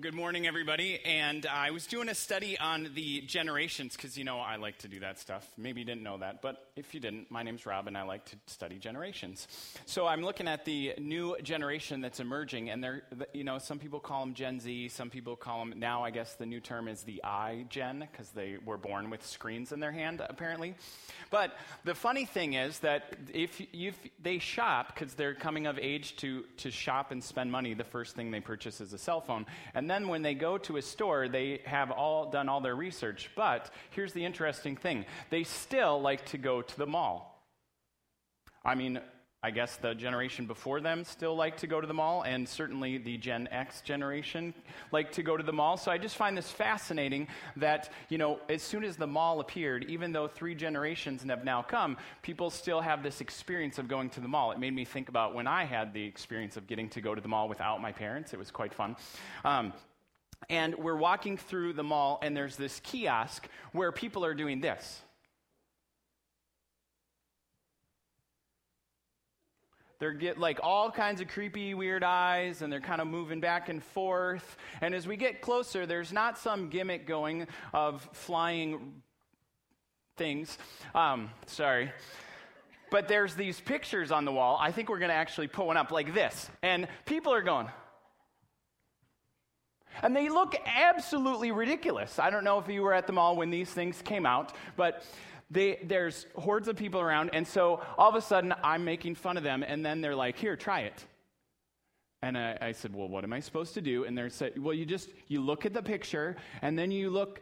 Good morning, everybody. And I was doing a study on the generations because, you know, I like to do that stuff. Maybe you didn't know that, but if you didn't, my name's Rob and I like to study generations. So I'm looking at the new generation that's emerging, and they're, you know, some people call them Gen Z, some people call them, now I guess the new term is the I Gen because they were born with screens in their hand, apparently. But the funny thing is that if, if they shop, because they're coming of age to, to shop and spend money, the first thing they purchase is a cell phone. And then when they go to a store, they have all done all their research. But here's the interesting thing they still like to go to the mall. I mean, I guess the generation before them still like to go to the mall, and certainly the Gen X generation like to go to the mall. So I just find this fascinating that, you know, as soon as the mall appeared, even though three generations have now come, people still have this experience of going to the mall. It made me think about when I had the experience of getting to go to the mall without my parents. It was quite fun. Um, and we're walking through the mall, and there's this kiosk where people are doing this. They're get like all kinds of creepy, weird eyes, and they're kind of moving back and forth. And as we get closer, there's not some gimmick going of flying things. Um, sorry. But there's these pictures on the wall. I think we're going to actually put one up like this. And people are going, and they look absolutely ridiculous. I don't know if you were at the mall when these things came out, but they, there's hordes of people around, and so all of a sudden I'm making fun of them, and then they're like, "Here, try it." And I, I said, "Well, what am I supposed to do?" And they said, "Well, you just you look at the picture, and then you look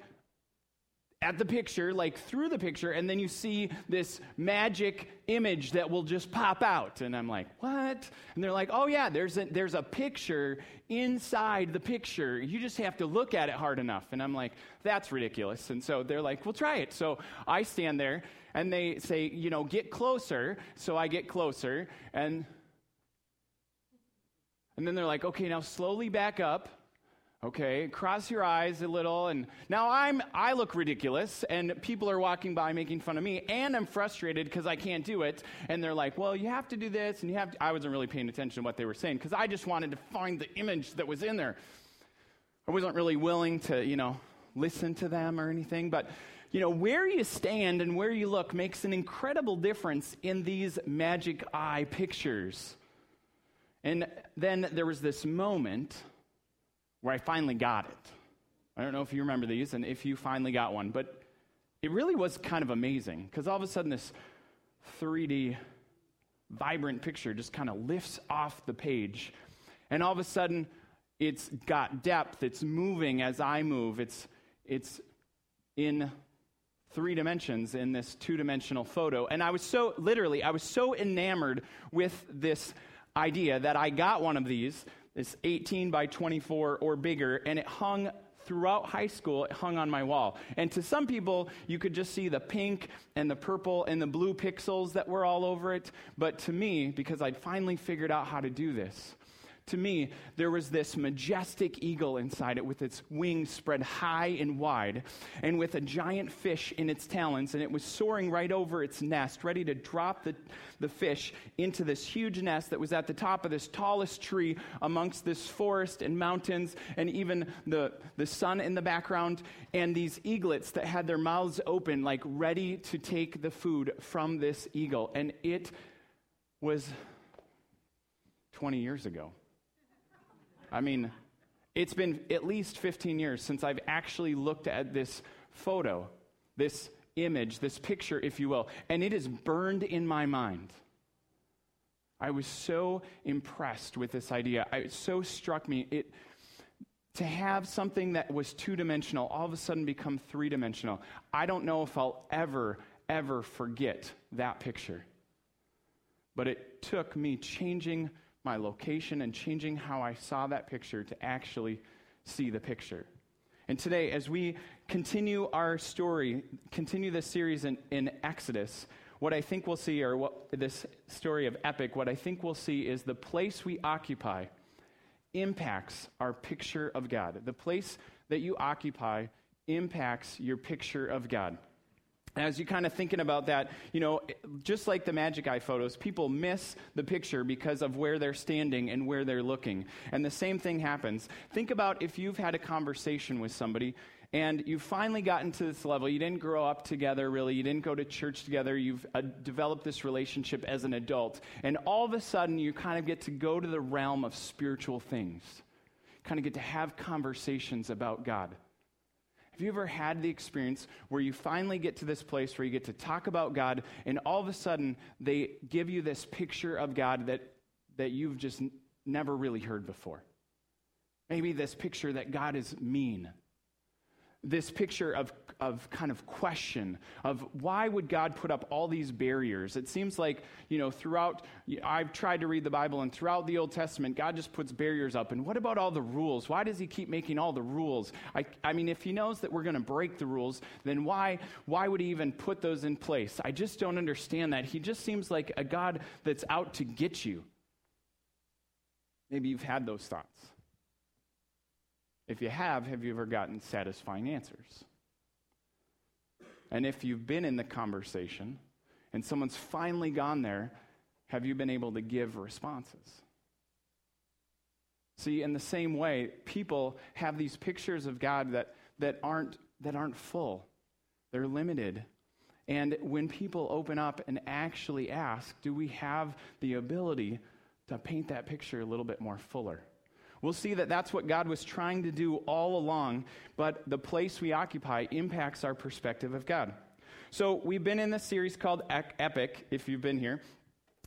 at the picture, like through the picture, and then you see this magic image that will just pop out. And I'm like, what? And they're like, oh, yeah, there's a, there's a picture inside the picture. You just have to look at it hard enough. And I'm like, that's ridiculous. And so they're like, well, try it. So I stand there, and they say, you know, get closer. So I get closer, and and then they're like, okay, now slowly back up okay cross your eyes a little and now i'm i look ridiculous and people are walking by making fun of me and i'm frustrated because i can't do it and they're like well you have to do this and you have to, i wasn't really paying attention to what they were saying because i just wanted to find the image that was in there. I wasn't really willing to you know listen to them or anything but you know where you stand and where you look makes an incredible difference in these magic eye pictures. And then there was this moment where I finally got it. I don't know if you remember these and if you finally got one, but it really was kind of amazing because all of a sudden this 3D vibrant picture just kind of lifts off the page. And all of a sudden it's got depth, it's moving as I move, it's, it's in three dimensions in this two dimensional photo. And I was so, literally, I was so enamored with this idea that I got one of these it's 18 by 24 or bigger, and it hung throughout high school, it hung on my wall. And to some people, you could just see the pink and the purple and the blue pixels that were all over it. But to me, because I'd finally figured out how to do this, to me, there was this majestic eagle inside it with its wings spread high and wide, and with a giant fish in its talons, and it was soaring right over its nest, ready to drop the, the fish into this huge nest that was at the top of this tallest tree amongst this forest and mountains, and even the, the sun in the background, and these eaglets that had their mouths open, like ready to take the food from this eagle. And it was 20 years ago. I mean, it's been at least 15 years since I've actually looked at this photo, this image, this picture, if you will, and it is burned in my mind. I was so impressed with this idea. It so struck me. It, to have something that was two dimensional all of a sudden become three dimensional. I don't know if I'll ever, ever forget that picture. But it took me changing my location and changing how I saw that picture to actually see the picture. And today, as we continue our story, continue this series in, in Exodus, what I think we'll see, or what, this story of epic, what I think we'll see is the place we occupy impacts our picture of God. The place that you occupy impacts your picture of God. As you kind of thinking about that, you know, just like the magic eye photos, people miss the picture because of where they're standing and where they're looking. And the same thing happens. Think about if you've had a conversation with somebody and you've finally gotten to this level. You didn't grow up together, really. You didn't go to church together. You've uh, developed this relationship as an adult. And all of a sudden, you kind of get to go to the realm of spiritual things, kind of get to have conversations about God. Have you ever had the experience where you finally get to this place where you get to talk about God, and all of a sudden they give you this picture of God that, that you've just never really heard before? Maybe this picture that God is mean this picture of, of kind of question of why would god put up all these barriers? It seems like you know throughout i've tried to read the bible and throughout the old testament god just puts barriers up. And what about all the rules? Why does he keep making all the rules? I, I mean if he knows that we're going to break the rules then why why would he even put those in place? I just don't understand that. He just seems like a god that's out to get you. Maybe you've had those thoughts if you have, have you ever gotten satisfying answers? And if you've been in the conversation and someone's finally gone there, have you been able to give responses? See, in the same way, people have these pictures of God that, that, aren't, that aren't full, they're limited. And when people open up and actually ask, do we have the ability to paint that picture a little bit more fuller? We'll see that that's what God was trying to do all along, but the place we occupy impacts our perspective of God. So, we've been in this series called Epic, if you've been here,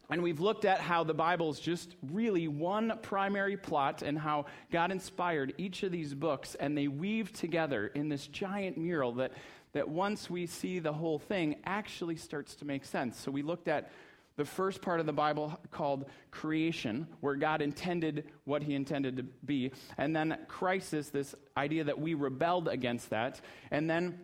and we've looked at how the Bible is just really one primary plot and how God inspired each of these books, and they weave together in this giant mural that, that once we see the whole thing actually starts to make sense. So, we looked at the first part of the Bible called creation, where God intended what he intended to be, and then crisis, this idea that we rebelled against that, and then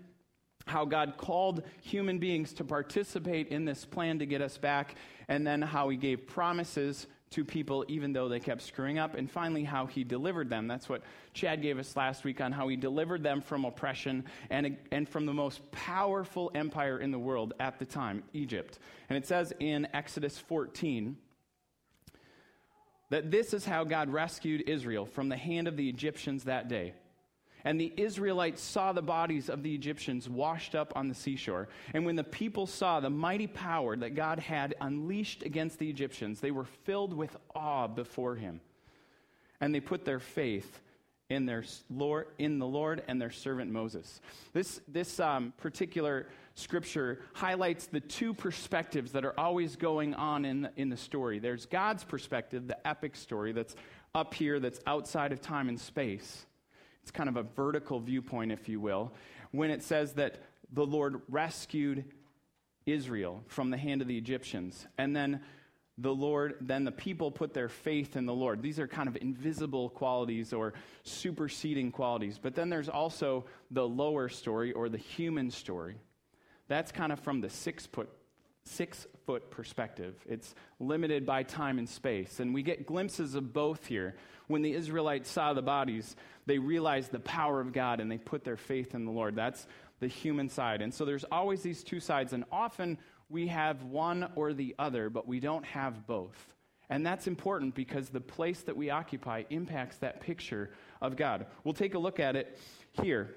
how God called human beings to participate in this plan to get us back, and then how he gave promises to people even though they kept screwing up, and finally, how he delivered them. That's what Chad gave us last week on how he delivered them from oppression and, and from the most powerful empire in the world at the time, Egypt. And it says in Exodus 14 that this is how God rescued Israel from the hand of the Egyptians that day. And the Israelites saw the bodies of the Egyptians washed up on the seashore. And when the people saw the mighty power that God had unleashed against the Egyptians, they were filled with awe before him. And they put their faith in, their Lord, in the Lord and their servant Moses. This, this um, particular scripture highlights the two perspectives that are always going on in the, in the story. There's God's perspective, the epic story that's up here, that's outside of time and space. It's kind of a vertical viewpoint, if you will, when it says that the Lord rescued Israel from the hand of the Egyptians. And then the Lord, then the people put their faith in the Lord. These are kind of invisible qualities or superseding qualities. But then there's also the lower story or the human story. That's kind of from the six foot, six foot perspective. It's limited by time and space. And we get glimpses of both here. When the Israelites saw the bodies, they realized the power of God and they put their faith in the Lord. That's the human side. And so there's always these two sides, and often we have one or the other, but we don't have both. And that's important because the place that we occupy impacts that picture of God. We'll take a look at it here.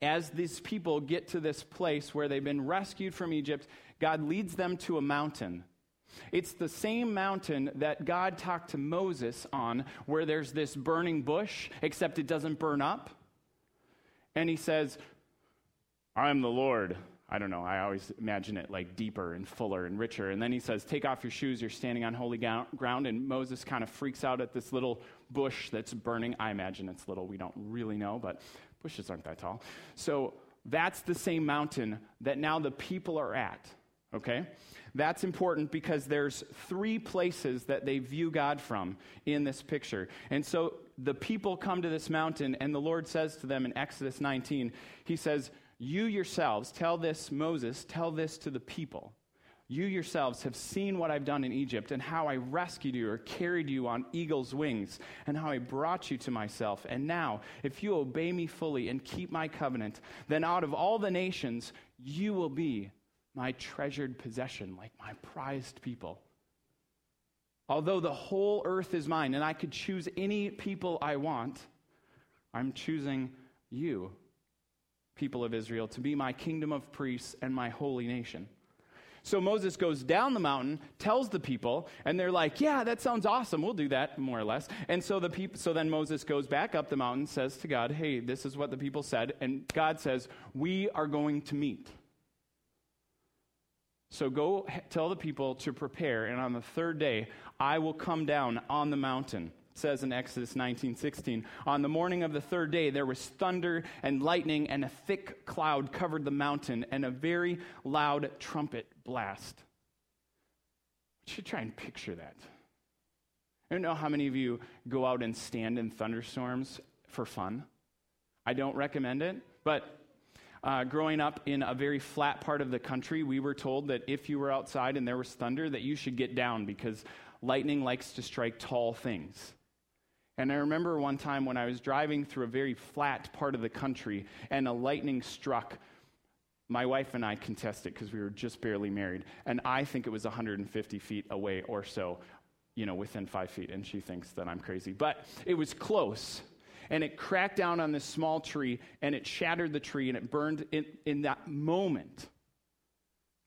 As these people get to this place where they've been rescued from Egypt, God leads them to a mountain. It's the same mountain that God talked to Moses on, where there's this burning bush, except it doesn't burn up. And he says, I am the Lord. I don't know, I always imagine it like deeper and fuller and richer. And then he says, Take off your shoes, you're standing on holy ground. And Moses kind of freaks out at this little bush that's burning. I imagine it's little, we don't really know, but bushes aren't that tall. So that's the same mountain that now the people are at, okay? That's important because there's three places that they view God from in this picture. And so the people come to this mountain, and the Lord says to them in Exodus 19, He says, You yourselves, tell this, Moses, tell this to the people. You yourselves have seen what I've done in Egypt, and how I rescued you or carried you on eagle's wings, and how I brought you to myself. And now, if you obey me fully and keep my covenant, then out of all the nations, you will be my treasured possession, like my prized people. Although the whole earth is mine, and I could choose any people I want, I'm choosing you, people of Israel, to be my kingdom of priests and my holy nation. So Moses goes down the mountain, tells the people, and they're like, "Yeah, that sounds awesome. We'll do that more or less." And so the people so then Moses goes back up the mountain, says to God, "Hey, this is what the people said." And God says, "We are going to meet." So go tell the people to prepare, and on the third day I will come down on the mountain says in Exodus 19:16, on the morning of the third day there was thunder and lightning and a thick cloud covered the mountain and a very loud trumpet blast. You should try and picture that. I don't know how many of you go out and stand in thunderstorms for fun. I don't recommend it, but uh, growing up in a very flat part of the country, we were told that if you were outside and there was thunder, that you should get down because lightning likes to strike tall things. And I remember one time when I was driving through a very flat part of the country and a lightning struck. My wife and I contested because we were just barely married. And I think it was 150 feet away or so, you know, within five feet. And she thinks that I'm crazy. But it was close. And it cracked down on this small tree and it shattered the tree and it burned in, in that moment.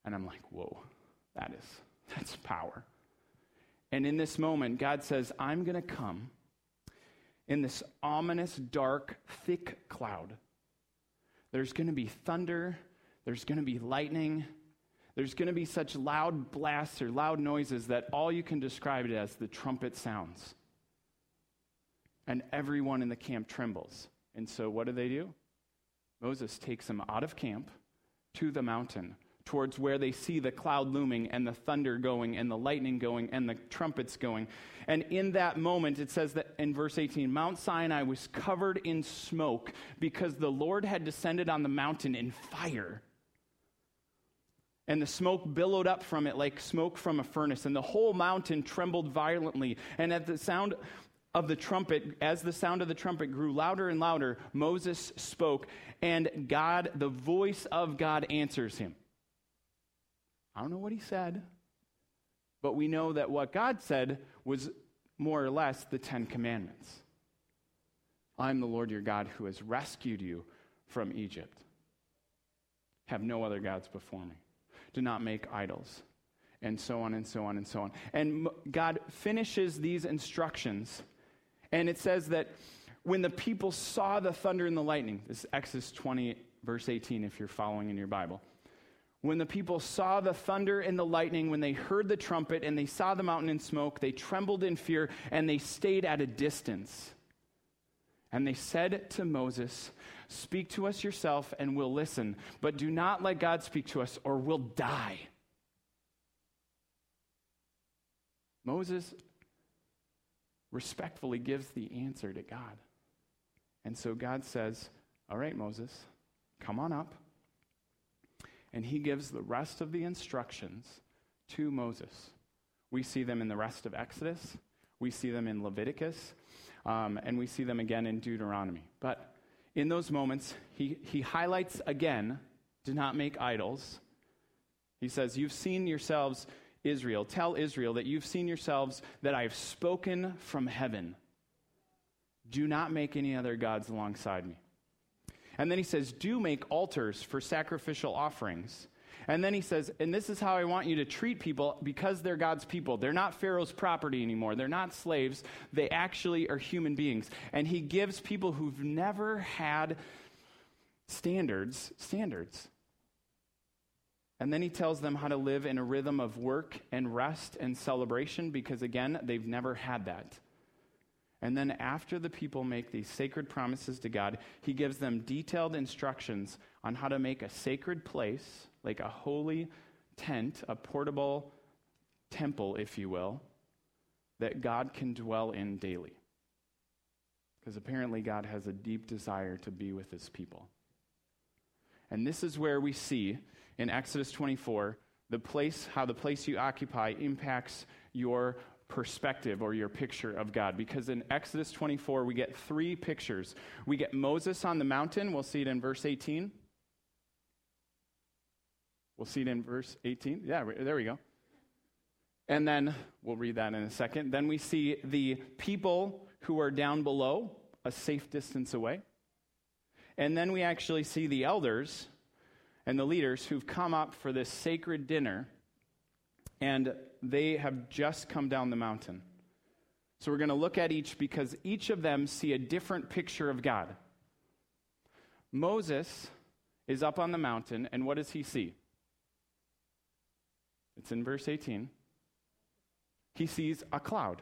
And I'm like, whoa, that is, that's power. And in this moment, God says, I'm going to come in this ominous, dark, thick cloud. There's going to be thunder, there's going to be lightning, there's going to be such loud blasts or loud noises that all you can describe it as the trumpet sounds. And everyone in the camp trembles. And so, what do they do? Moses takes them out of camp to the mountain towards where they see the cloud looming and the thunder going and the lightning going and the trumpets going. And in that moment, it says that in verse 18 Mount Sinai was covered in smoke because the Lord had descended on the mountain in fire. And the smoke billowed up from it like smoke from a furnace, and the whole mountain trembled violently. And at the sound of the trumpet, as the sound of the trumpet grew louder and louder, Moses spoke, and God, the voice of God answers him. I don't know what he said, but we know that what God said was more or less the Ten Commandments. I'm the Lord your God who has rescued you from Egypt. Have no other gods before me. Do not make idols. And so on and so on and so on. And God finishes these instructions, and it says that when the people saw the thunder and the lightning, this is Exodus 20, verse 18, if you're following in your Bible. When the people saw the thunder and the lightning, when they heard the trumpet and they saw the mountain in smoke, they trembled in fear and they stayed at a distance. And they said to Moses, Speak to us yourself and we'll listen, but do not let God speak to us or we'll die. Moses respectfully gives the answer to God. And so God says, All right, Moses, come on up and he gives the rest of the instructions to Moses. We see them in the rest of Exodus, we see them in Leviticus, um, and we see them again in Deuteronomy. But in those moments, he, he highlights again do not make idols. He says, You've seen yourselves, Israel. Tell Israel that you've seen yourselves that I have spoken from heaven. Do not make any other gods alongside me. And then he says, Do make altars for sacrificial offerings. And then he says, And this is how I want you to treat people because they're God's people. They're not Pharaoh's property anymore. They're not slaves. They actually are human beings. And he gives people who've never had standards, standards. And then he tells them how to live in a rhythm of work and rest and celebration because, again, they've never had that. And then, after the people make these sacred promises to God, he gives them detailed instructions on how to make a sacred place, like a holy tent, a portable temple, if you will, that God can dwell in daily. Because apparently, God has a deep desire to be with his people. And this is where we see in Exodus 24 the place, how the place you occupy impacts your perspective or your picture of God. Because in Exodus 24, we get three pictures. We get Moses on the mountain. We'll see it in verse 18. We'll see it in verse 18. Yeah, there we go. And then we'll read that in a second. Then we see the people who are down below, a safe distance away. And then we actually see the elders and the leaders who've come up for this sacred dinner, and they have just come down the mountain. So we're going to look at each because each of them see a different picture of God. Moses is up on the mountain, and what does he see? It's in verse 18. He sees a cloud.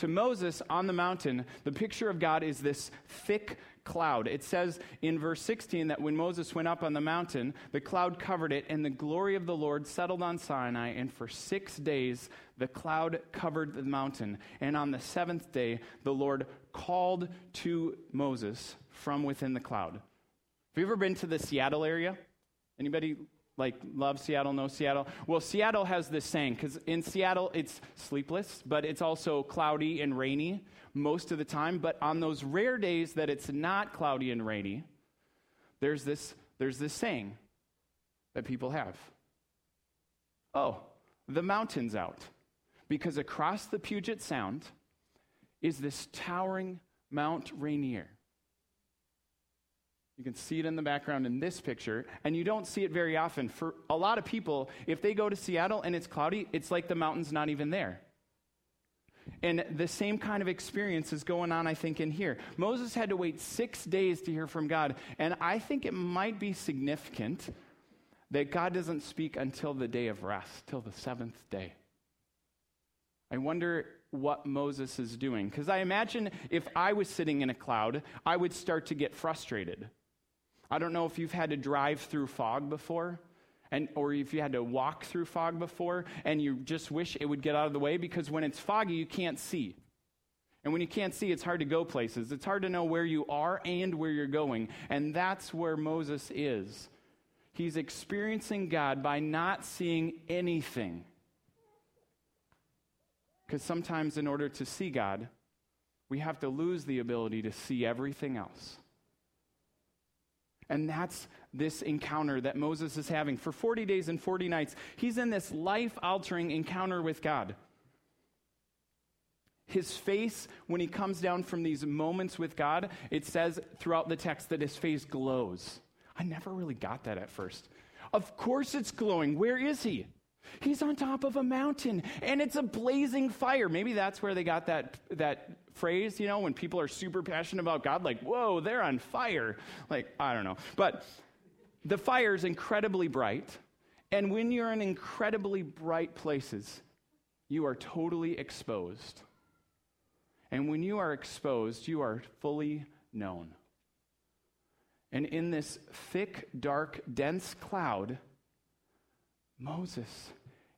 To Moses on the mountain, the picture of God is this thick cloud. It says in verse 16 that when Moses went up on the mountain, the cloud covered it, and the glory of the Lord settled on Sinai. And for six days, the cloud covered the mountain. And on the seventh day, the Lord called to Moses from within the cloud. Have you ever been to the Seattle area? Anybody like love Seattle, know Seattle. Well, Seattle has this saying because in Seattle it's sleepless, but it's also cloudy and rainy most of the time. But on those rare days that it's not cloudy and rainy, there's this, there's this saying that people have Oh, the mountain's out. Because across the Puget Sound is this towering Mount Rainier. You can see it in the background in this picture, and you don't see it very often. For a lot of people, if they go to Seattle and it's cloudy, it's like the mountain's not even there. And the same kind of experience is going on, I think, in here. Moses had to wait six days to hear from God, and I think it might be significant that God doesn't speak until the day of rest, till the seventh day. I wonder what Moses is doing, because I imagine if I was sitting in a cloud, I would start to get frustrated. I don't know if you've had to drive through fog before. And, or if you had to walk through fog before and you just wish it would get out of the way because when it's foggy, you can't see. And when you can't see, it's hard to go places. It's hard to know where you are and where you're going. And that's where Moses is. He's experiencing God by not seeing anything. Because sometimes, in order to see God, we have to lose the ability to see everything else. And that's this encounter that Moses is having. For 40 days and 40 nights, he's in this life altering encounter with God. His face, when he comes down from these moments with God, it says throughout the text that his face glows. I never really got that at first. Of course it's glowing. Where is he? He's on top of a mountain and it's a blazing fire. Maybe that's where they got that, that phrase, you know, when people are super passionate about God, like, whoa, they're on fire. Like, I don't know. But the fire is incredibly bright. And when you're in incredibly bright places, you are totally exposed. And when you are exposed, you are fully known. And in this thick, dark, dense cloud, Moses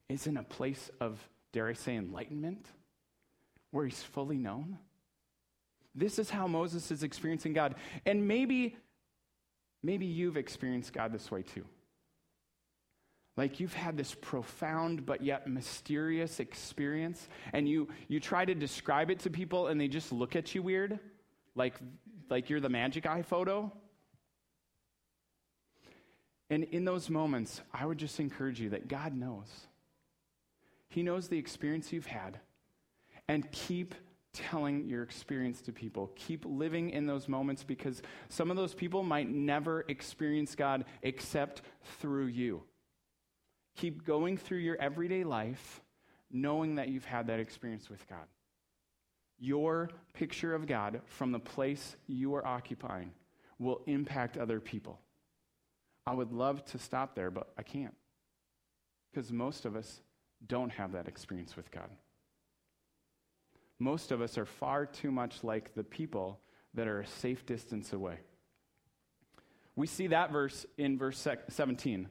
is in a place of, dare I say, enlightenment, where he's fully known. This is how Moses is experiencing God. And maybe, maybe you've experienced God this way too. Like you've had this profound but yet mysterious experience, and you, you try to describe it to people and they just look at you weird, like, like you're the magic eye photo. And in those moments, I would just encourage you that God knows. He knows the experience you've had. And keep telling your experience to people. Keep living in those moments because some of those people might never experience God except through you. Keep going through your everyday life knowing that you've had that experience with God. Your picture of God from the place you are occupying will impact other people. I would love to stop there, but I can't. Because most of us don't have that experience with God. Most of us are far too much like the people that are a safe distance away. We see that verse in verse 17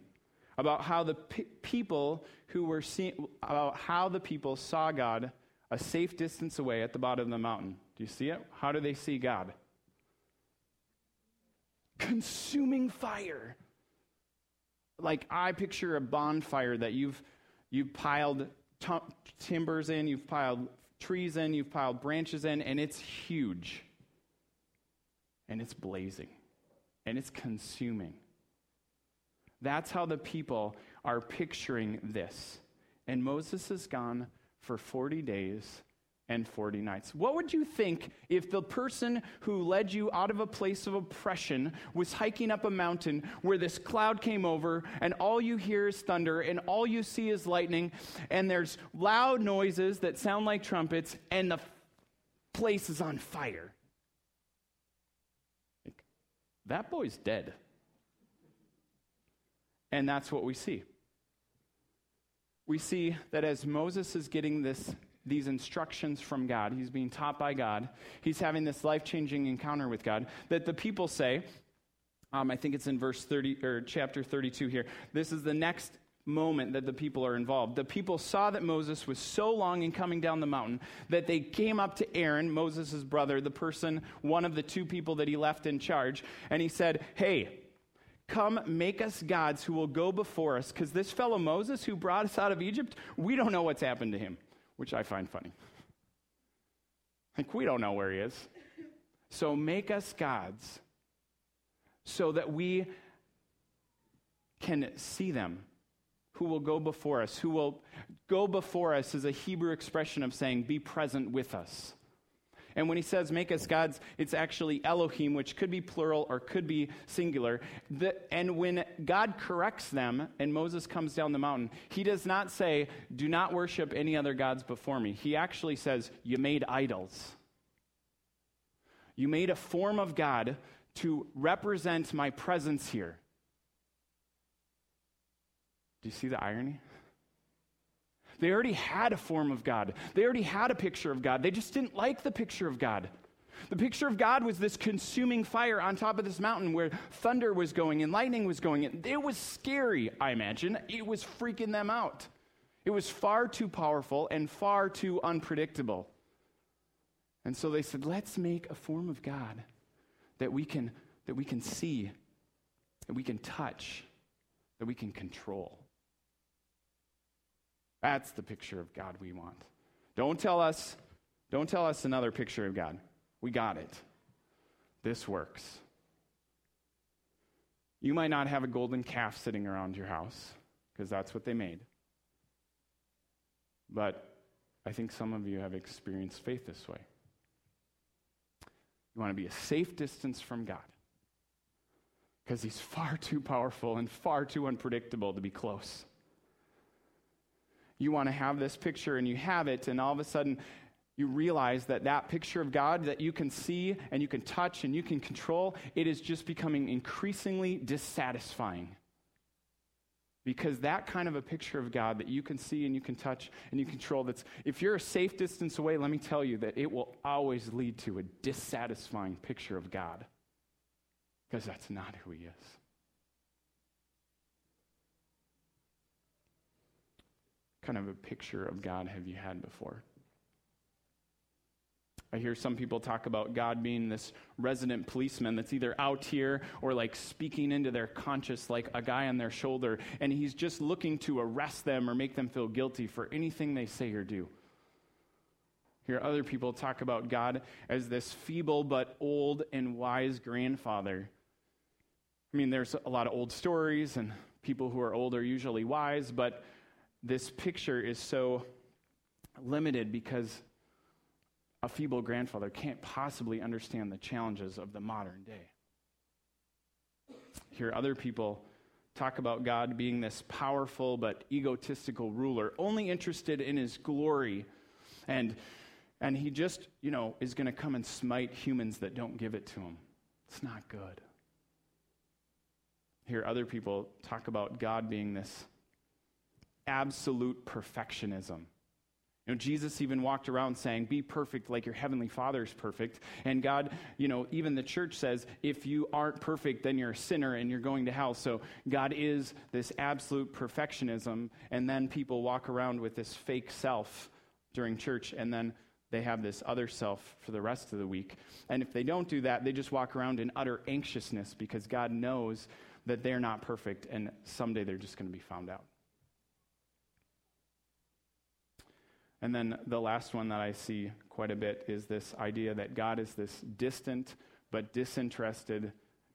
about how the pe- people who were seeing, about how the people saw God a safe distance away at the bottom of the mountain. Do you see it? How do they see God? Consuming fire like I picture a bonfire that you've you've piled t- timbers in, you've piled trees in, you've piled branches in, and it's huge. And it's blazing. And it's consuming. That's how the people are picturing this. And Moses is gone for 40 days and 40 nights. What would you think if the person who led you out of a place of oppression was hiking up a mountain where this cloud came over and all you hear is thunder and all you see is lightning and there's loud noises that sound like trumpets and the place is on fire? That boy's dead. And that's what we see. We see that as Moses is getting this these instructions from God. He's being taught by God. He's having this life changing encounter with God. That the people say, um, I think it's in verse 30 or chapter 32 here. This is the next moment that the people are involved. The people saw that Moses was so long in coming down the mountain that they came up to Aaron, Moses' brother, the person, one of the two people that he left in charge, and he said, Hey, come make us gods who will go before us, because this fellow Moses who brought us out of Egypt, we don't know what's happened to him which I find funny. Like, we don't know where he is. So make us gods so that we can see them who will go before us. Who will go before us is a Hebrew expression of saying, be present with us. And when he says make us gods, it's actually Elohim, which could be plural or could be singular. The, and when God corrects them and Moses comes down the mountain, he does not say, do not worship any other gods before me. He actually says, you made idols. You made a form of God to represent my presence here. Do you see the irony? They already had a form of God, they already had a picture of God. They just didn't like the picture of God. The picture of God was this consuming fire on top of this mountain where thunder was going and lightning was going. It was scary, I imagine. It was freaking them out. It was far too powerful and far too unpredictable. And so they said, let's make a form of God that we can, that we can see, that we can touch, that we can control. That's the picture of God we want. Don't tell us, don't tell us another picture of God. We got it. This works. You might not have a golden calf sitting around your house because that's what they made. But I think some of you have experienced faith this way. You want to be a safe distance from God because He's far too powerful and far too unpredictable to be close you want to have this picture and you have it, and all of a sudden you realize that that picture of God that you can see and you can touch and you can control, it is just becoming increasingly dissatisfying. Because that kind of a picture of God that you can see and you can touch and you control, that's, if you're a safe distance away, let me tell you that it will always lead to a dissatisfying picture of God. Because that's not who He is. Kind of a picture of God have you had before? I hear some people talk about God being this resident policeman that's either out here or like speaking into their conscience like a guy on their shoulder, and he's just looking to arrest them or make them feel guilty for anything they say or do. Hear other people talk about God as this feeble but old and wise grandfather. I mean, there's a lot of old stories, and people who are old are usually wise, but this picture is so limited because a feeble grandfather can't possibly understand the challenges of the modern day. Hear other people talk about God being this powerful but egotistical ruler, only interested in his glory. And, and he just, you know, is going to come and smite humans that don't give it to him. It's not good. Hear other people talk about God being this absolute perfectionism. You know, Jesus even walked around saying, Be perfect like your heavenly Father is perfect. And God, you know, even the church says, If you aren't perfect, then you're a sinner and you're going to hell. So God is this absolute perfectionism. And then people walk around with this fake self during church. And then they have this other self for the rest of the week. And if they don't do that, they just walk around in utter anxiousness because God knows that they're not perfect and someday they're just going to be found out. And then the last one that I see quite a bit is this idea that God is this distant but disinterested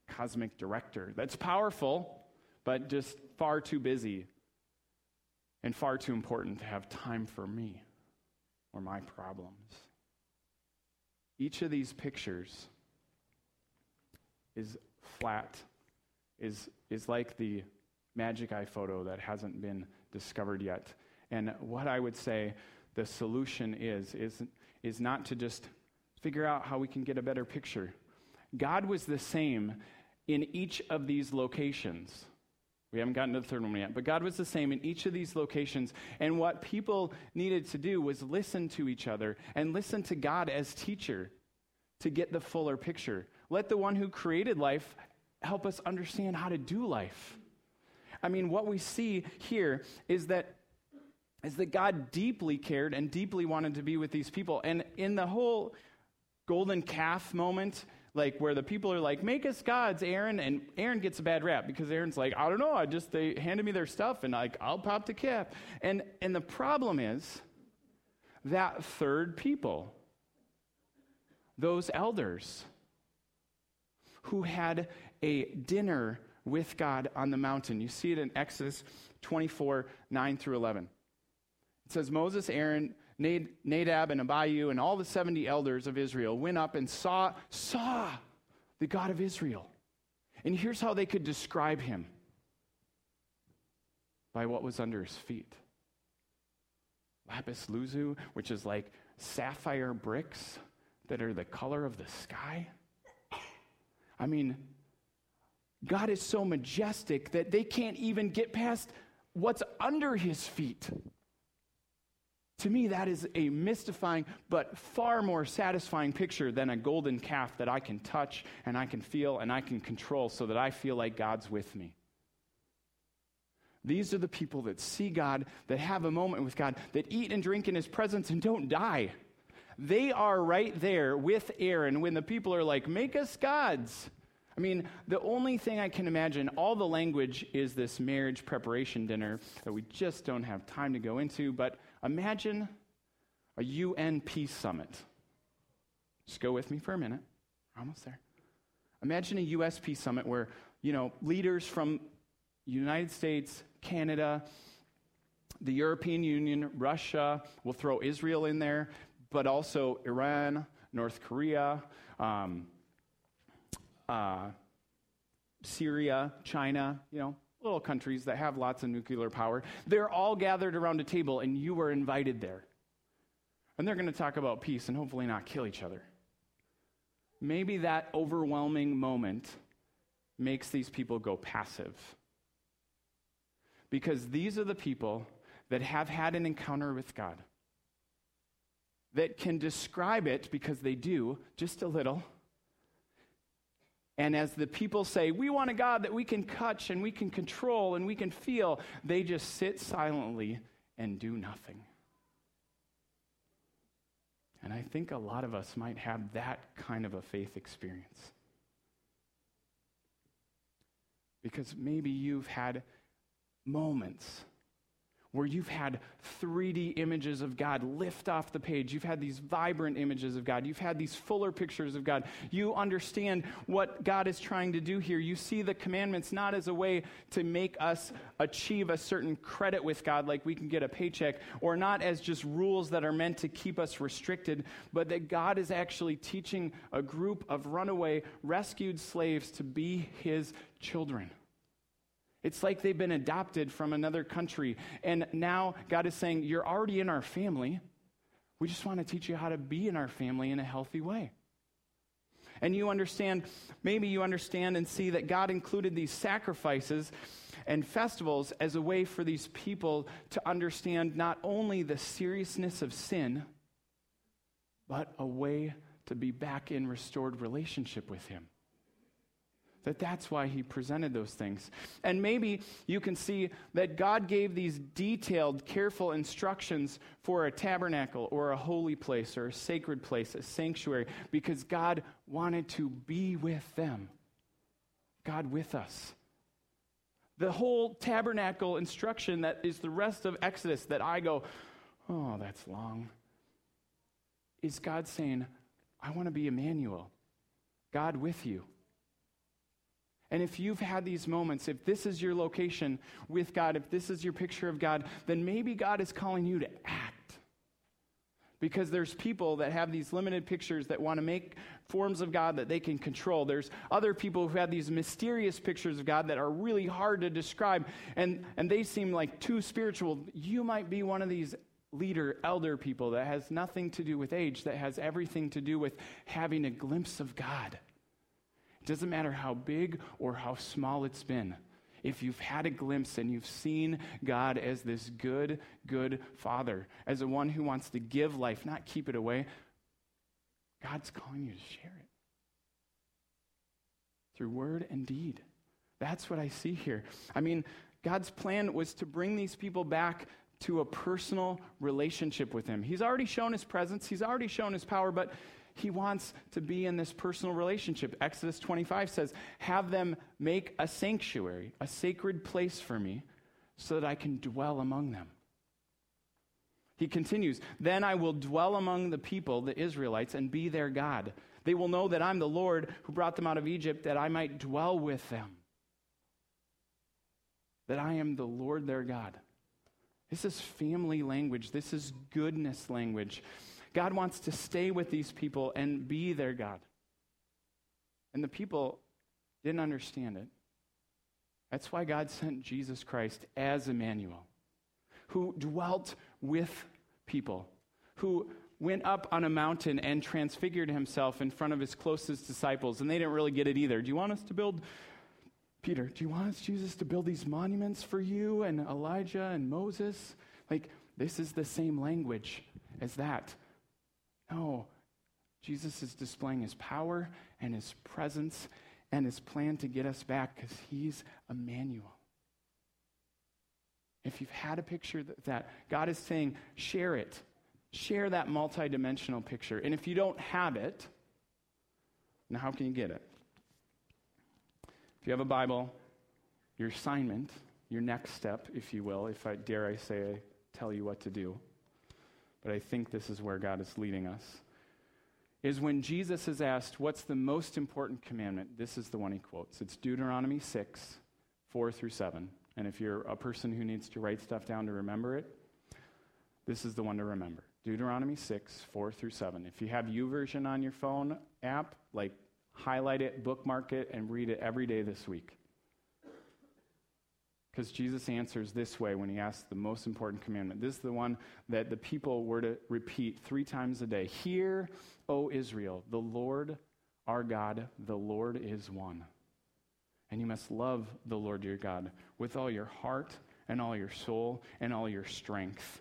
cosmic director that's powerful, but just far too busy and far too important to have time for me or my problems. Each of these pictures is flat, is, is like the magic eye photo that hasn't been discovered yet. And what I would say the solution is, is, is not to just figure out how we can get a better picture. God was the same in each of these locations. We haven't gotten to the third one yet, but God was the same in each of these locations. And what people needed to do was listen to each other and listen to God as teacher to get the fuller picture. Let the one who created life help us understand how to do life. I mean, what we see here is that is that God deeply cared and deeply wanted to be with these people. And in the whole golden calf moment, like where the people are like, make us gods, Aaron, and Aaron gets a bad rap because Aaron's like, I don't know, I just they handed me their stuff and like I'll pop the calf. And and the problem is that third people, those elders who had a dinner with God on the mountain. You see it in Exodus 24, 9 through 11. It says Moses, Aaron, Nadab, and Abihu, and all the 70 elders of Israel went up and saw, saw the God of Israel. And here's how they could describe him by what was under his feet lapis lazuli, which is like sapphire bricks that are the color of the sky. I mean, God is so majestic that they can't even get past what's under his feet. To me, that is a mystifying but far more satisfying picture than a golden calf that I can touch and I can feel and I can control so that I feel like God's with me. These are the people that see God, that have a moment with God, that eat and drink in His presence and don't die. They are right there with Aaron when the people are like, Make us gods. I mean, the only thing I can imagine, all the language is this marriage preparation dinner that we just don't have time to go into, but Imagine a UN peace summit. Just go with me for a minute. We're almost there. Imagine a US peace summit where, you know, leaders from United States, Canada, the European Union, Russia, will throw Israel in there, but also Iran, North Korea, um, uh, Syria, China, you know, little countries that have lots of nuclear power. They're all gathered around a table, and you are invited there. And they're going to talk about peace and hopefully not kill each other. Maybe that overwhelming moment makes these people go passive. Because these are the people that have had an encounter with God, that can describe it because they do, just a little and as the people say, we want a God that we can touch and we can control and we can feel, they just sit silently and do nothing. And I think a lot of us might have that kind of a faith experience. Because maybe you've had moments where you've had 3D images of God lift off the page. You've had these vibrant images of God. You've had these fuller pictures of God. You understand what God is trying to do here. You see the commandments not as a way to make us achieve a certain credit with God, like we can get a paycheck, or not as just rules that are meant to keep us restricted, but that God is actually teaching a group of runaway, rescued slaves to be his children. It's like they've been adopted from another country. And now God is saying, You're already in our family. We just want to teach you how to be in our family in a healthy way. And you understand, maybe you understand and see that God included these sacrifices and festivals as a way for these people to understand not only the seriousness of sin, but a way to be back in restored relationship with Him That that's why he presented those things. And maybe you can see that God gave these detailed, careful instructions for a tabernacle or a holy place or a sacred place, a sanctuary, because God wanted to be with them. God with us. The whole tabernacle instruction that is the rest of Exodus that I go, oh, that's long, is God saying, I want to be Emmanuel, God with you. And if you've had these moments, if this is your location with God, if this is your picture of God, then maybe God is calling you to act. Because there's people that have these limited pictures that want to make forms of God that they can control. There's other people who have these mysterious pictures of God that are really hard to describe, and, and they seem like too spiritual. You might be one of these leader, elder people that has nothing to do with age, that has everything to do with having a glimpse of God. It doesn't matter how big or how small it's been. If you've had a glimpse and you've seen God as this good, good Father, as the one who wants to give life, not keep it away, God's calling you to share it through word and deed. That's what I see here. I mean, God's plan was to bring these people back to a personal relationship with Him. He's already shown His presence, He's already shown His power, but he wants to be in this personal relationship. Exodus 25 says, Have them make a sanctuary, a sacred place for me, so that I can dwell among them. He continues, Then I will dwell among the people, the Israelites, and be their God. They will know that I'm the Lord who brought them out of Egypt, that I might dwell with them. That I am the Lord their God. This is family language. This is goodness language. God wants to stay with these people and be their God. And the people didn't understand it. That's why God sent Jesus Christ as Emmanuel, who dwelt with people, who went up on a mountain and transfigured himself in front of his closest disciples. And they didn't really get it either. Do you want us to build, Peter, do you want us, Jesus, to build these monuments for you and Elijah and Moses? Like, this is the same language as that. No, Jesus is displaying his power and his presence and his plan to get us back because he's Emmanuel. If you've had a picture that, that, God is saying, share it. Share that multidimensional picture. And if you don't have it, now how can you get it? If you have a Bible, your assignment, your next step, if you will, if I dare I say I tell you what to do, but I think this is where God is leading us, is when Jesus is asked, What's the most important commandment? This is the one he quotes. It's Deuteronomy 6, 4 through 7. And if you're a person who needs to write stuff down to remember it, this is the one to remember. Deuteronomy 6, 4 through 7. If you have YouVersion on your phone app, like highlight it, bookmark it, and read it every day this week. Because Jesus answers this way when he asks the most important commandment. This is the one that the people were to repeat three times a day Hear, O Israel, the Lord our God, the Lord is one. And you must love the Lord your God with all your heart and all your soul and all your strength.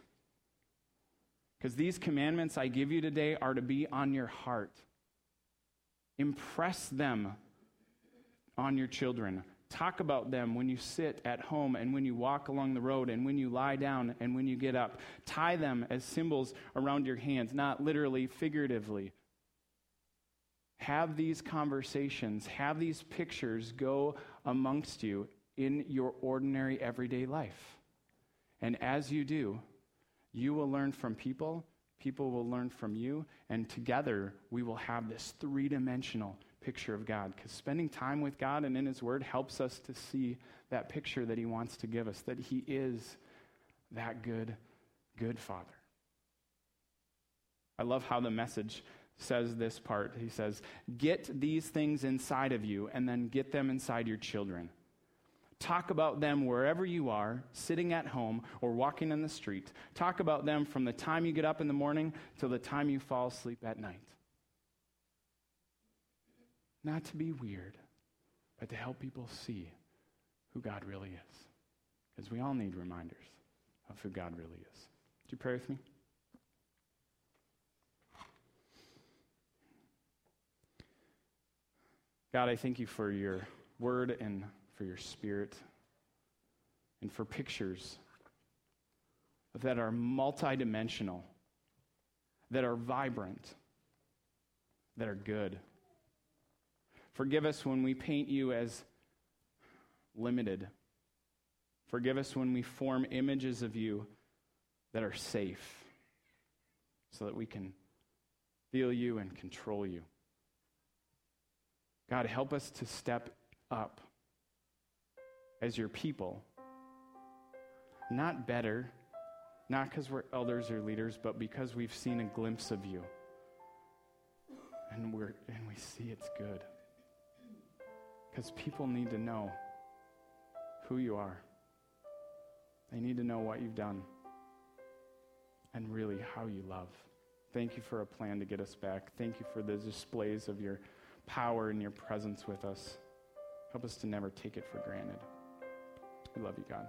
Because these commandments I give you today are to be on your heart. Impress them on your children. Talk about them when you sit at home and when you walk along the road and when you lie down and when you get up. Tie them as symbols around your hands, not literally, figuratively. Have these conversations, have these pictures go amongst you in your ordinary everyday life. And as you do, you will learn from people, people will learn from you, and together we will have this three dimensional picture of God because spending time with God and in His Word helps us to see that picture that He wants to give us, that He is that good, good Father. I love how the message says this part. He says, Get these things inside of you and then get them inside your children. Talk about them wherever you are, sitting at home or walking in the street. Talk about them from the time you get up in the morning till the time you fall asleep at night not to be weird, but to help people see who God really is. Because we all need reminders of who God really is. Do you pray with me? God, I thank you for your word and for your spirit and for pictures that are multidimensional, that are vibrant, that are good. Forgive us when we paint you as limited. Forgive us when we form images of you that are safe so that we can feel you and control you. God, help us to step up as your people. Not better, not because we're elders or leaders, but because we've seen a glimpse of you. And, we're, and we see it's good. Because people need to know who you are. They need to know what you've done and really how you love. Thank you for a plan to get us back. Thank you for the displays of your power and your presence with us. Help us to never take it for granted. We love you, God.